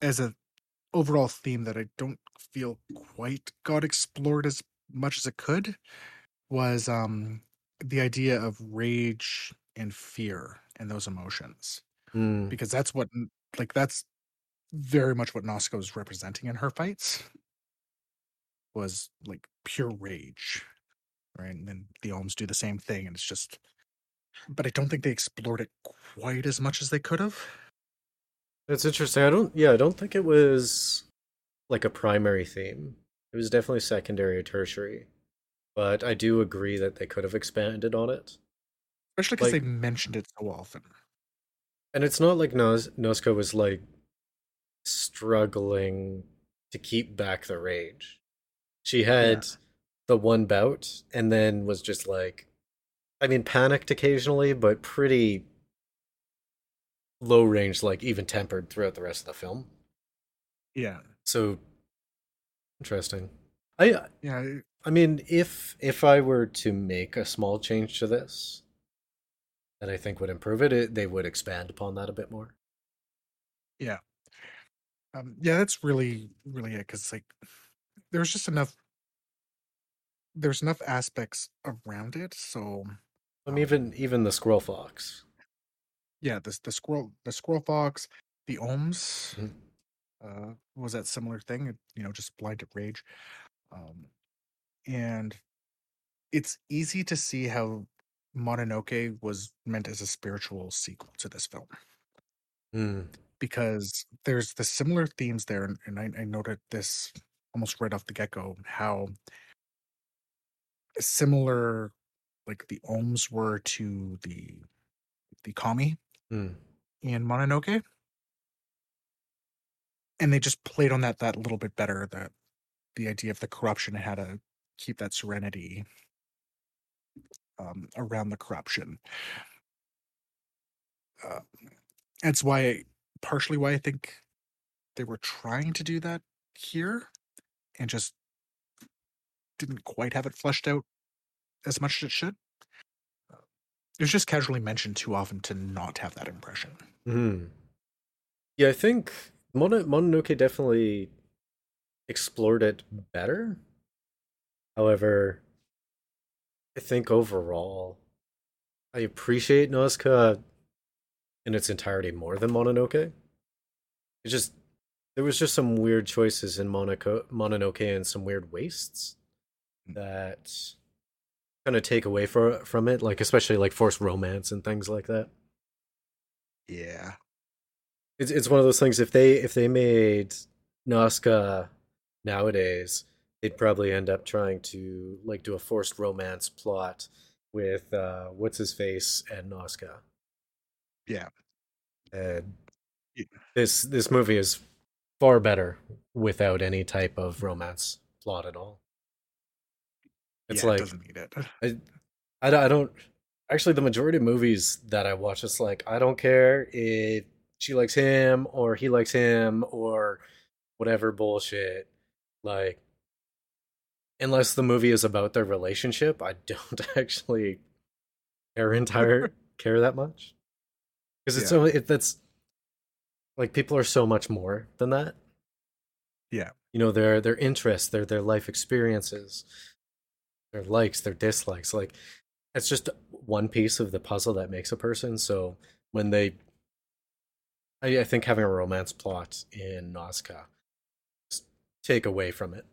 as a overall theme, that I don't feel quite got explored as much as it could, was um the idea of rage and fear and those emotions Mm, because that's what like that's very much what Nausicaa was representing in her fights was like pure rage right and then the Ohms do the same thing and it's just but I don't think they explored it quite as much as they could have That's interesting. I don't. Yeah, I don't think it was like a primary theme. It was definitely secondary or tertiary. But I do agree that they could have expanded on it. especially because Like- they mentioned it so often And it's not like Nos- Nausicaa was like struggling to keep back the rage. She had the one bout and then was just like, I mean, panicked occasionally, but pretty low range, like even tempered throughout the rest of the film. yeah So interesting. I uh yeah it- I mean, if if I were to make a small change to this that I think would improve it, it they would expand upon that a bit more. Yeah. Um yeah that's really really it because like there's just enough there's enough aspects around it so I mean, even even the squirrel fox. yeah the the squirrel the squirrel fox the ohms Mhm. uh was that similar thing it, you know just blinded rage um and it's easy to see how mononoke was meant as a spiritual sequel to this film Hmm. because there's the similar themes there and, and I, I noted this almost right off the get-go how similar like the ohms were to the the kami Hmm. in Mononoke. And they just played on that that a little bit better. That the idea of the corruption how to keep that serenity um, around the corruption. Uh, that's why, partially, why I think they were trying to do that here, and just didn't quite have it fleshed out as much as it should. Uh, It was just casually mentioned too often to not have that impression. Hmm. Yeah, I think Mono- Mononoke definitely explored it better. However, I think overall, I appreciate Nausicaa in its entirety more than Mononoke. It just there was just some weird choices in Monaco, Mononoke and some weird wastes mm. that kind of take away for, from it, like especially like forced romance and things like that. Yeah. It's it's one of those things. If they if they made Nausicaa nowadays, they'd probably end up trying to like do a forced romance plot with uh what's his face and Nausicaa. Yeah. And Yeah. this this movie is far better without any type of romance plot at all. It's yeah, like it doesn't need it. I, I, don't- I don't actually the majority of movies that I watch it's like I don't care if she likes him or he likes him or whatever bullshit like unless the movie is about their relationship I don't actually care entire care that much because it's Yeah. so it, that's like people are so much more than that Yeah. you know their their interests their their life experiences their likes their dislikes like it's just one piece of the puzzle that makes a person. So when they, I, I think having a romance plot in just take away from it.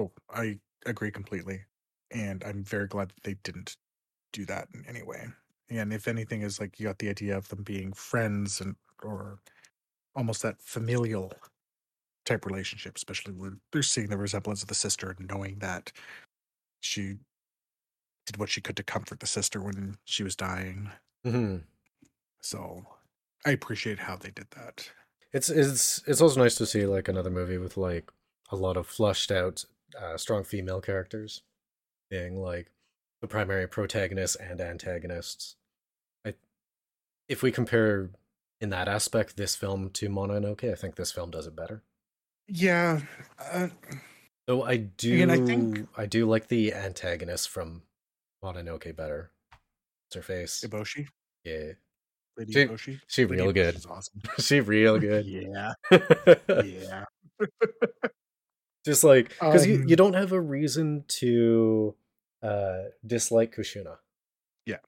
Oh, I agree completely. And I'm very glad that they didn't do that in any way. And if anything is like you got the idea of them being friends and or almost that familial type relationship, especially when they're seeing the resemblance of the sister and knowing that she did what she could to comfort the sister when she was dying. hmm So I appreciate how they did that. It's it's it's also nice to see like another movie with like a lot of flushed out, uh, strong female characters being like the primary protagonists and antagonists. I, if we compare in that aspect this film to Mononoke, I think this film does it better. Yeah. Uh, Though I do, Again, I think- I do like the antagonist from Mononoke better. What's her face? Eboshi. Yeah, Lady She- Eboshi. she Lady real good. Awesome. she real good. yeah. Yeah. Just like because you, Um, you don't have a reason to uh dislike Kushana. Yeah.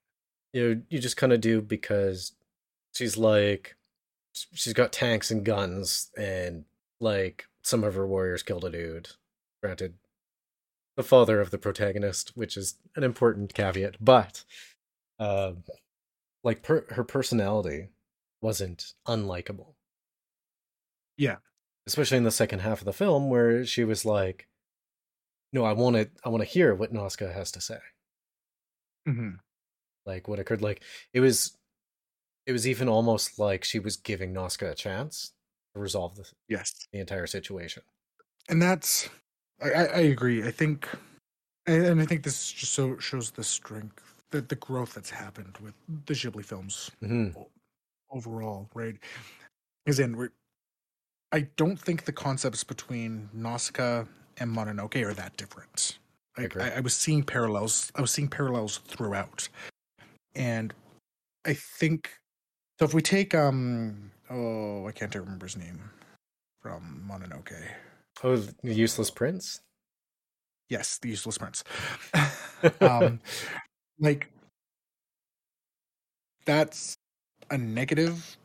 You know, you just kind of do because she's like she's got tanks and guns and like some of her warriors killed a dude. Granted, the father of the protagonist, which is an important caveat, but um like per- her personality wasn't unlikable Yeah. Especially in the second half of the film where she was like no i want to i want to hear what Nausicaa has to say hmm like what occurred like it was it was even almost like she was giving Nausicaa a chance to resolve the, Yes. the entire situation and that's I, I I agree. I think, and I think this just so shows the strength, the the growth that's happened with the Ghibli films hmm overall, right? because in, we're, I don't think the concepts between Nausicaa and Mononoke are that different. Like, Agree. I, I was seeing parallels. I was seeing parallels throughout, and I think so. If we take um, oh, I can't remember his name from Mononoke. oh the useless prince Yes, the useless prince. um, like that's a negative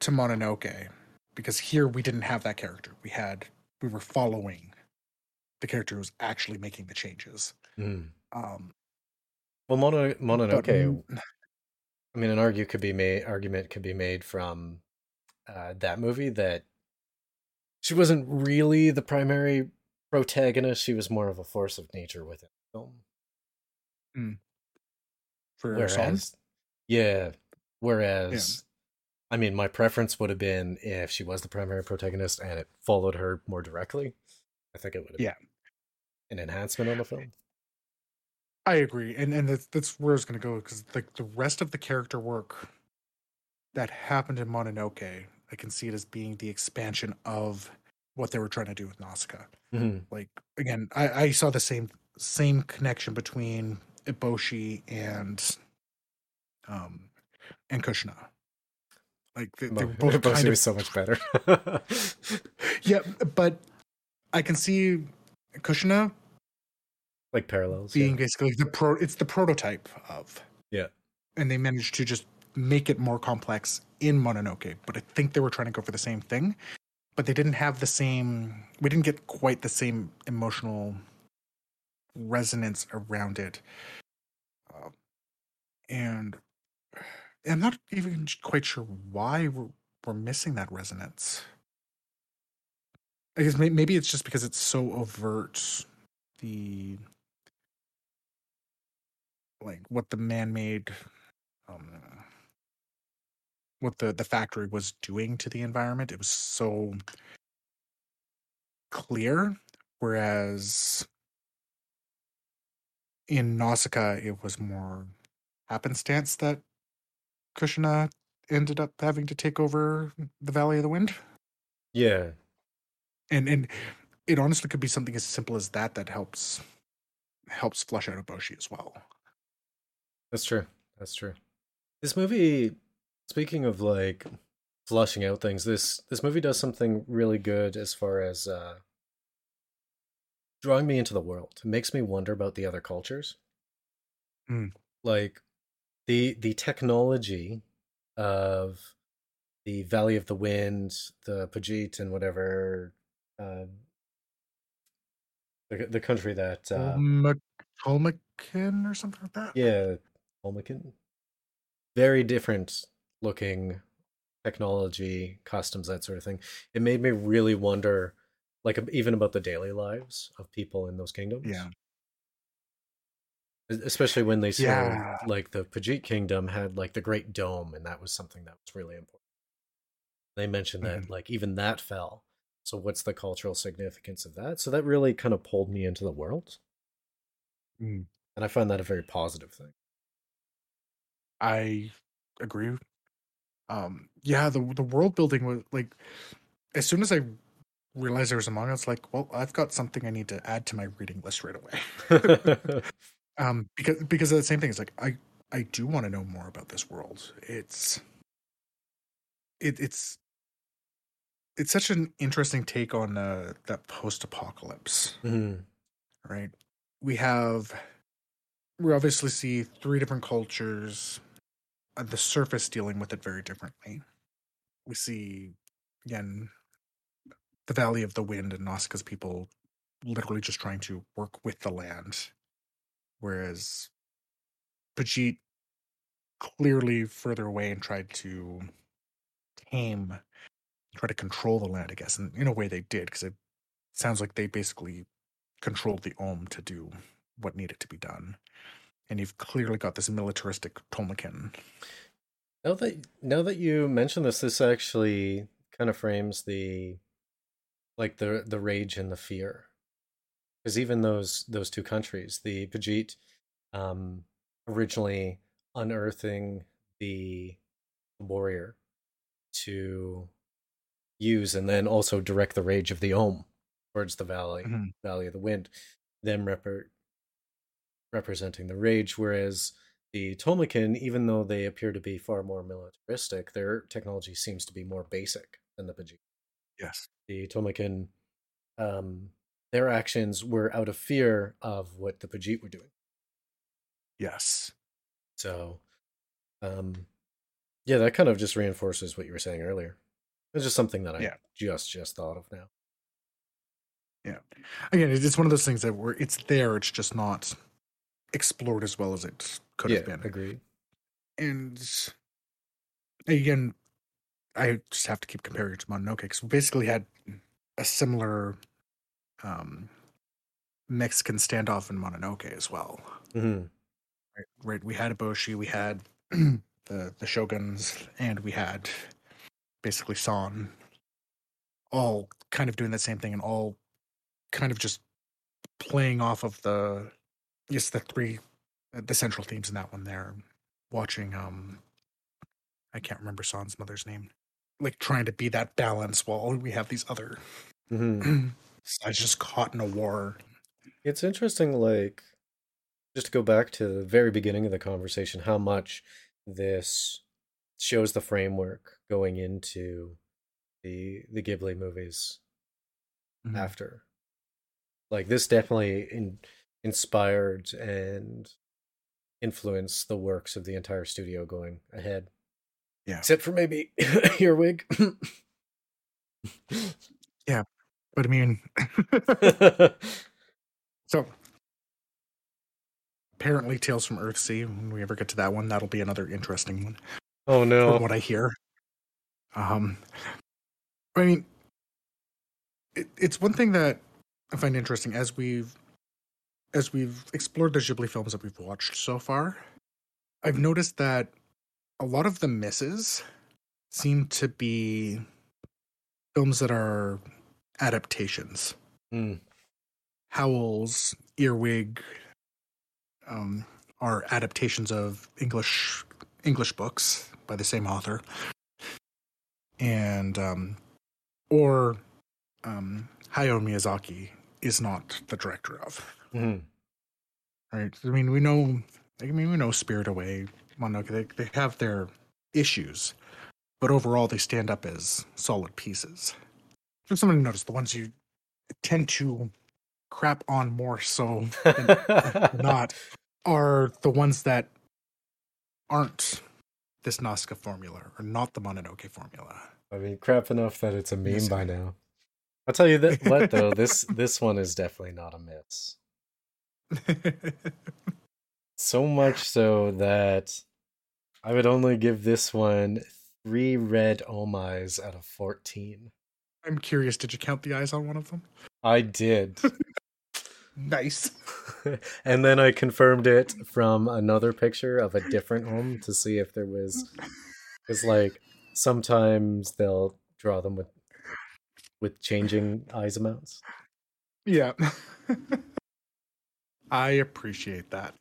to Mononoke because here we didn't have that character. We had we were following the character who was actually making the changes. Mhm. Um, well Mono, but mononoke mm, i mean an argue could be made argument could be made from uh that movie that she wasn't really the primary protagonist she was more of a force of nature within the film for a song, Whereas, yeah. Whereas, I mean, my preference would have been if she was the primary protagonist and it followed her more directly. I think it would have Yeah. been an enhancement on the film. I agree, and and that's, that's where it's going to go because like the rest of the character work that happened in Mononoke, I can see it as being the expansion of what they were trying to do with Nausicaa. Mhm. like again I, I saw the same same connection between Eboshi and um and Kushana. Like they, they were both kind of so much better. yeah, but I can see Kushana like parallels. being yeah. basically the pro. It's the prototype of Yeah. and they managed to just make it more complex in Mononoke. But I think they were trying to go for the same thing, but they didn't have the same. We didn't get quite the same emotional resonance around it, Um and I'm not even quite sure why we're, we're missing that resonance. I guess maybe it's just because it's so overt. The like what the man-made um what the the factory was doing to the environment it was so clear whereas in Nausicaa it was more happenstance that Kushana ended up having to take over the Valley of the Wind Yeah. and and it honestly could be something as simple as that that helps helps flush out Eboshi as well That's true. That's true. This movie, speaking of like flushing out things, this this movie does something really good as far as uh drawing me into the world. It makes me wonder about the other cultures. Mm. Like the the technology of the Valley of the Wind, the Pejite, and whatever uh, the the country that uh, Tolmekian or something like that. yeah, Olmecan. Very different looking technology, customs, that sort of thing. It made me really wonder, like even about the daily lives of people in those kingdoms. Yeah. Es- especially when they said Yeah. like the Pejite kingdom had like the Great Dome, and that was something that was really important. They mentioned that Mhm. like even that fell. So what's the cultural significance of that? So that really kind of pulled me into the world, Mm. and I find that a very positive thing. I agree. Um, yeah, the the world building was like as soon as I realized there was a manga, it's like, well, I've got something I need to add to my reading list right away. um, because because of the same thing, it's like I I do want to know more about this world. It's it it's it's such an interesting take on uh, that post apocalypse. Mhm. right? We have we obviously see three different cultures, uh, the surface dealing with it very differently. We see again the Valley of the Wind and Nausicaa's people literally just trying to work with the land, whereas Pejite clearly further away and tried to tame, try to control the land, I guess, and in a way they did because it sounds like they basically controlled the Ohm to do what needed to be done. And you've clearly got this militaristic Tolmekian. Now that now that you mention this, this actually kind of frames the like the the rage and the fear, because even those those two countries, the Pejite, um, originally unearthing the warrior to use, and then also direct the rage of the Ohm towards the valley Mhm. Valley of the Wind, them repre- representing the rage, whereas the Tolmekian, even though they appear to be far more militaristic, their technology seems to be more basic than the Pejite. Yes. The Tolmekian, um, their actions were out of fear of what the Pejite were doing. Yes. So, um, yeah, that kind of just reinforces what you were saying earlier. It's just something that I Yeah. just just thought of now. Yeah. Again, it's one of those things that where it's there, it's just not explored as well as it could yeah, have been. agreed. And again, I just have to keep comparing it to Mononoke because we basically had a similar um, Mexican standoff in Mononoke as well. hmm Right, right. We had Eboshi, we had the the shoguns, and we had basically San, all kind of doing the same thing, and all kind of just playing off of the yes the three uh, the central themes in that one. There, watching um, I can't remember San's mother's name, like trying to be that balance while we have these other sides just caught in a war. It's interesting, like, just to go back to the very beginning of the conversation, how much this shows the framework going into the the Ghibli movies Mhm. after. Like, this definitely in, inspired and influenced the works of the entire studio going ahead. Yeah. Except for maybe Earwig. But I mean, so apparently Tales from Earthsea. When we ever get to that one, that'll be another interesting one. oh no! From what I hear, um, I mean, it, it's one thing that I find interesting as we've as we've explored the Ghibli films that we've watched so far. I've noticed that a lot of the misses seem to be films that are adaptations. Mm. Howl's Earwig um, are adaptations of English English books by the same author, and um, or um, Hayao Miyazaki is not the director of. Mhm. Right? I mean, we know. I mean, we know Spirit Away, Mononoke. They they have their issues, but overall, they stand up as solid pieces. Just something to notice the ones you tend to crap on more so than not are the ones that aren't this Nausicaa formula or not the Mononoke formula. I mean, crap enough that it's a meme Yes. by now. I'll tell you that what though this this one is definitely not a miss. So much so that I would only give this one three red omais out of fourteen. I'm curious, did you count the eyes on one of them? I did. Nice. and then I confirmed it from another picture of a different home to see if there was because like sometimes they'll draw them with with changing eyes amounts. Yeah. I appreciate that.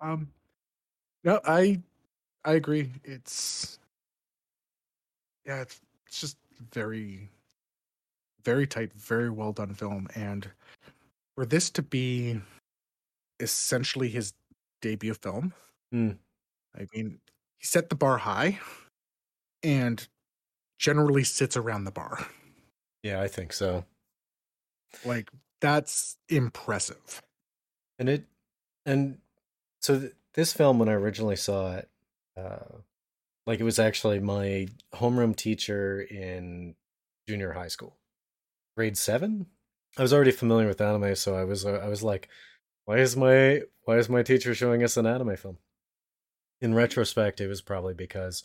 um no, I I agree. It's yeah, it's it's just very very tight, very well done film and for this to be essentially his debut film, Hmm. I mean, he set the bar high and generally sits around the bar. Yeah, I think so. Like that's impressive. And it and so th- this film when I originally saw it uh like it was actually my homeroom teacher in junior high school. Grade 7. I was already familiar with anime so I was uh, I was like why is my why is my teacher showing us an anime film? In retrospect it was probably because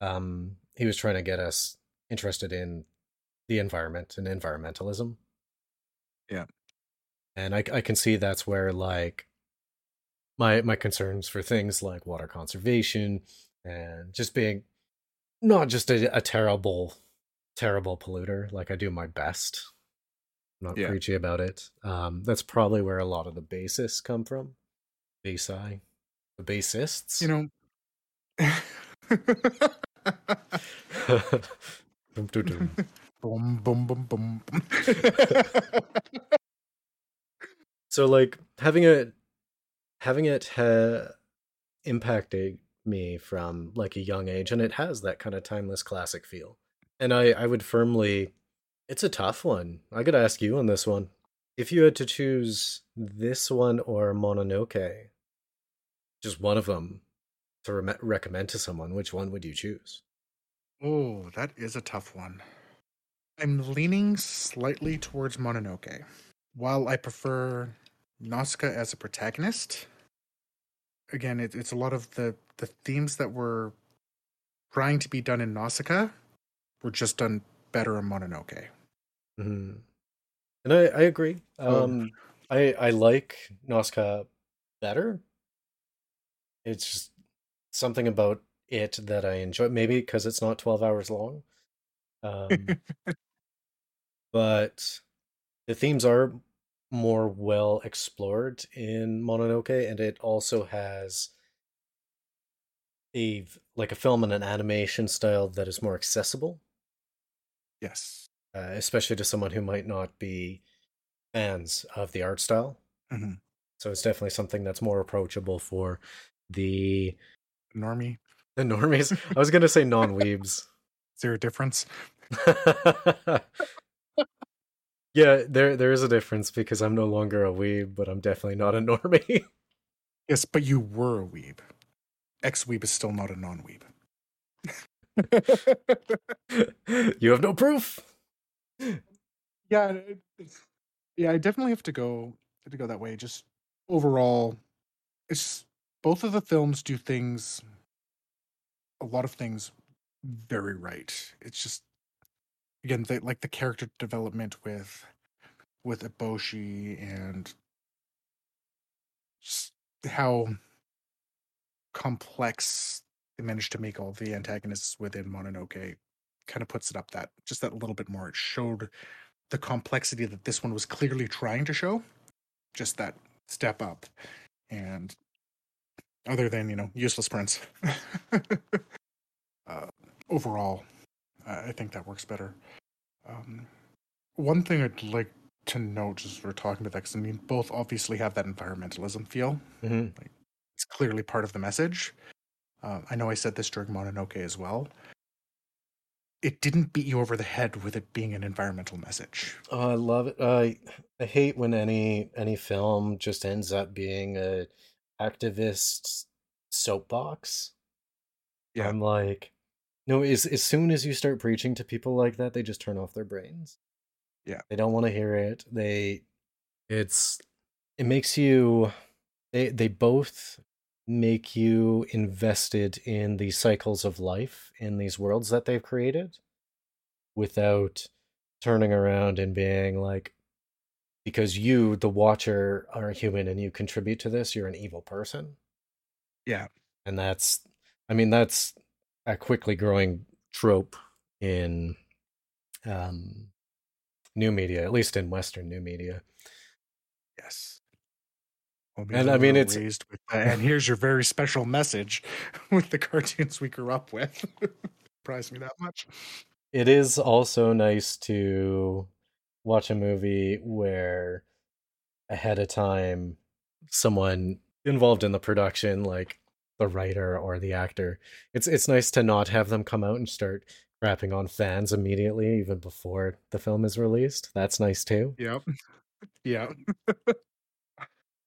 um he was trying to get us interested in the environment and environmentalism. Yeah. And I I can see that's where like my my concerns for things like water conservation and just being not just a, a terrible terrible polluter like i do my best i'm not Yeah. preachy about it um that's probably where a lot of the bassists come from basi the bassists You know Dum, dum, dum. boom boom boom boom. boom. so like having it having it ha- impacted me from like a young age and it has that kind of timeless classic feel and i i would firmly it's a tough one i gotta ask you on this one if you had to choose this one or mononoke just one of them to re- recommend to someone which one would you choose oh, that is a tough one. I'm leaning slightly towards Mononoke. While I prefer Nausicaa as a protagonist, again, it, it's a lot of the the themes that were trying to be done in Nausicaa were just done better in Mononoke. hmm And I, I agree. Oh. Um, I I like Nausicaa better. It's just something about it that I enjoy. Maybe because it's not twelve hours long. Um, but the themes are more well explored in Mononoke, and it also has a like a film and an animation style that is more accessible yes. uh, especially to someone who might not be fans of the art style. Mhm. So it's definitely something that's more approachable for the Normie, the normies. I was gonna say non-weebs. is there a difference? yeah, there there is a difference because I'm no longer a weeb, but I'm definitely not a normie. Yes, but you were a weeb. Ex weeb is still not a non weeb. you have no proof. yeah, yeah, I definitely have to go have to go that way. Just overall, it's both of the films do things, a lot of things, very right. It's just again, like the character development with with Eboshi and how complex they managed to make all the antagonists within Mononoke kind of puts it up that just that little bit more. It showed the complexity that this one was clearly trying to show, just that step up. And other than, you know, useless prints, uh, overall, I think that works better. Um, one thing I'd like to note, just we're talking about that, because I mean, both obviously have that environmentalism feel hmm it's clearly part of the message. Uh, I know I said this during Mononoke as well. it didn't beat you over the head with it being an environmental message. Oh, I love it. I I hate when any any film just ends up being a activist soapbox. Yeah. I'm like, no, as as soon as you start preaching to people like that, they just turn off their brains. Yeah. They don't want to hear it. They it's it makes you they they both make you invested in the cycles of life in these worlds that they've created without turning around and being like because you the watcher are human and you contribute to this you're an evil person Yeah. and that's i mean that's a quickly growing trope in um new media at least in western new media Yes. And, I mean, it's- raised with that. and here's your very special message with the cartoons we grew up with. Surprised me that much. it is also nice to watch a movie where ahead of time someone involved in the production like the writer or the actor it's it's nice to not have them come out and start crapping on fans immediately even before the film is released that's nice too Yep. Yeah.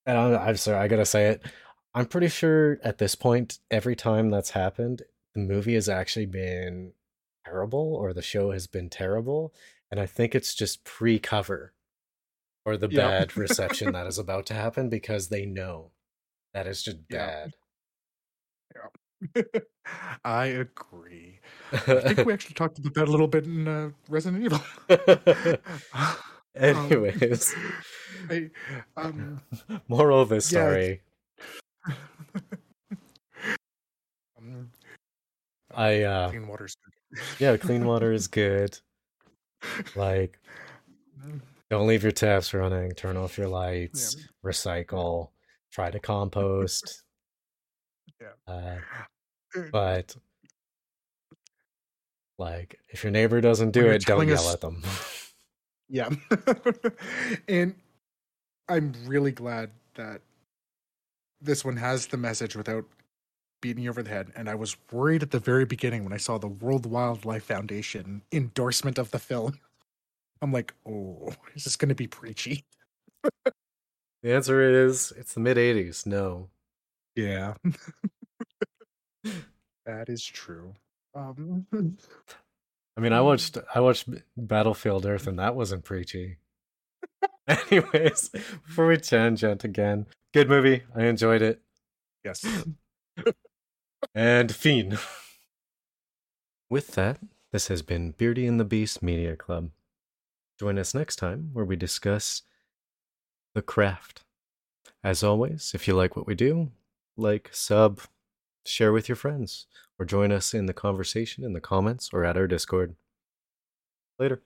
and I'm, I'm sorry i gotta say it i'm pretty sure at this point every time that's happened the movie has actually been terrible or the show has been terrible and i think it's just pre-cover or the Yep. bad reception that is about to happen because they know that is just bad I agree. I think we actually talked about that a little bit in uh, Resident Evil. anyways I, um, moral of this Yeah, story um, i uh clean water's good. yeah clean water is good like don't leave your taps running turn off your lights recycle try to compost Yeah. uh, Uh, but like if your neighbor doesn't do When it don't yell us- at them Yeah. and I'm really glad that this one has the message without beating you over the head. And I was worried at the very beginning when I saw the World Wildlife Foundation endorsement of the film. I'm like, oh, is this going to be preachy? the answer is it's the mid 80s no Yeah. that is true. Um, i mean i watched i watched battlefield earth and that wasn't preachy anyways before we tangent again good movie i enjoyed it yes. and fiend with that this has been beardy and the beast media club join us next time where we discuss the craft as always if you like what we do like sub share with your friends or join us in the conversation in the comments or at our discord. Later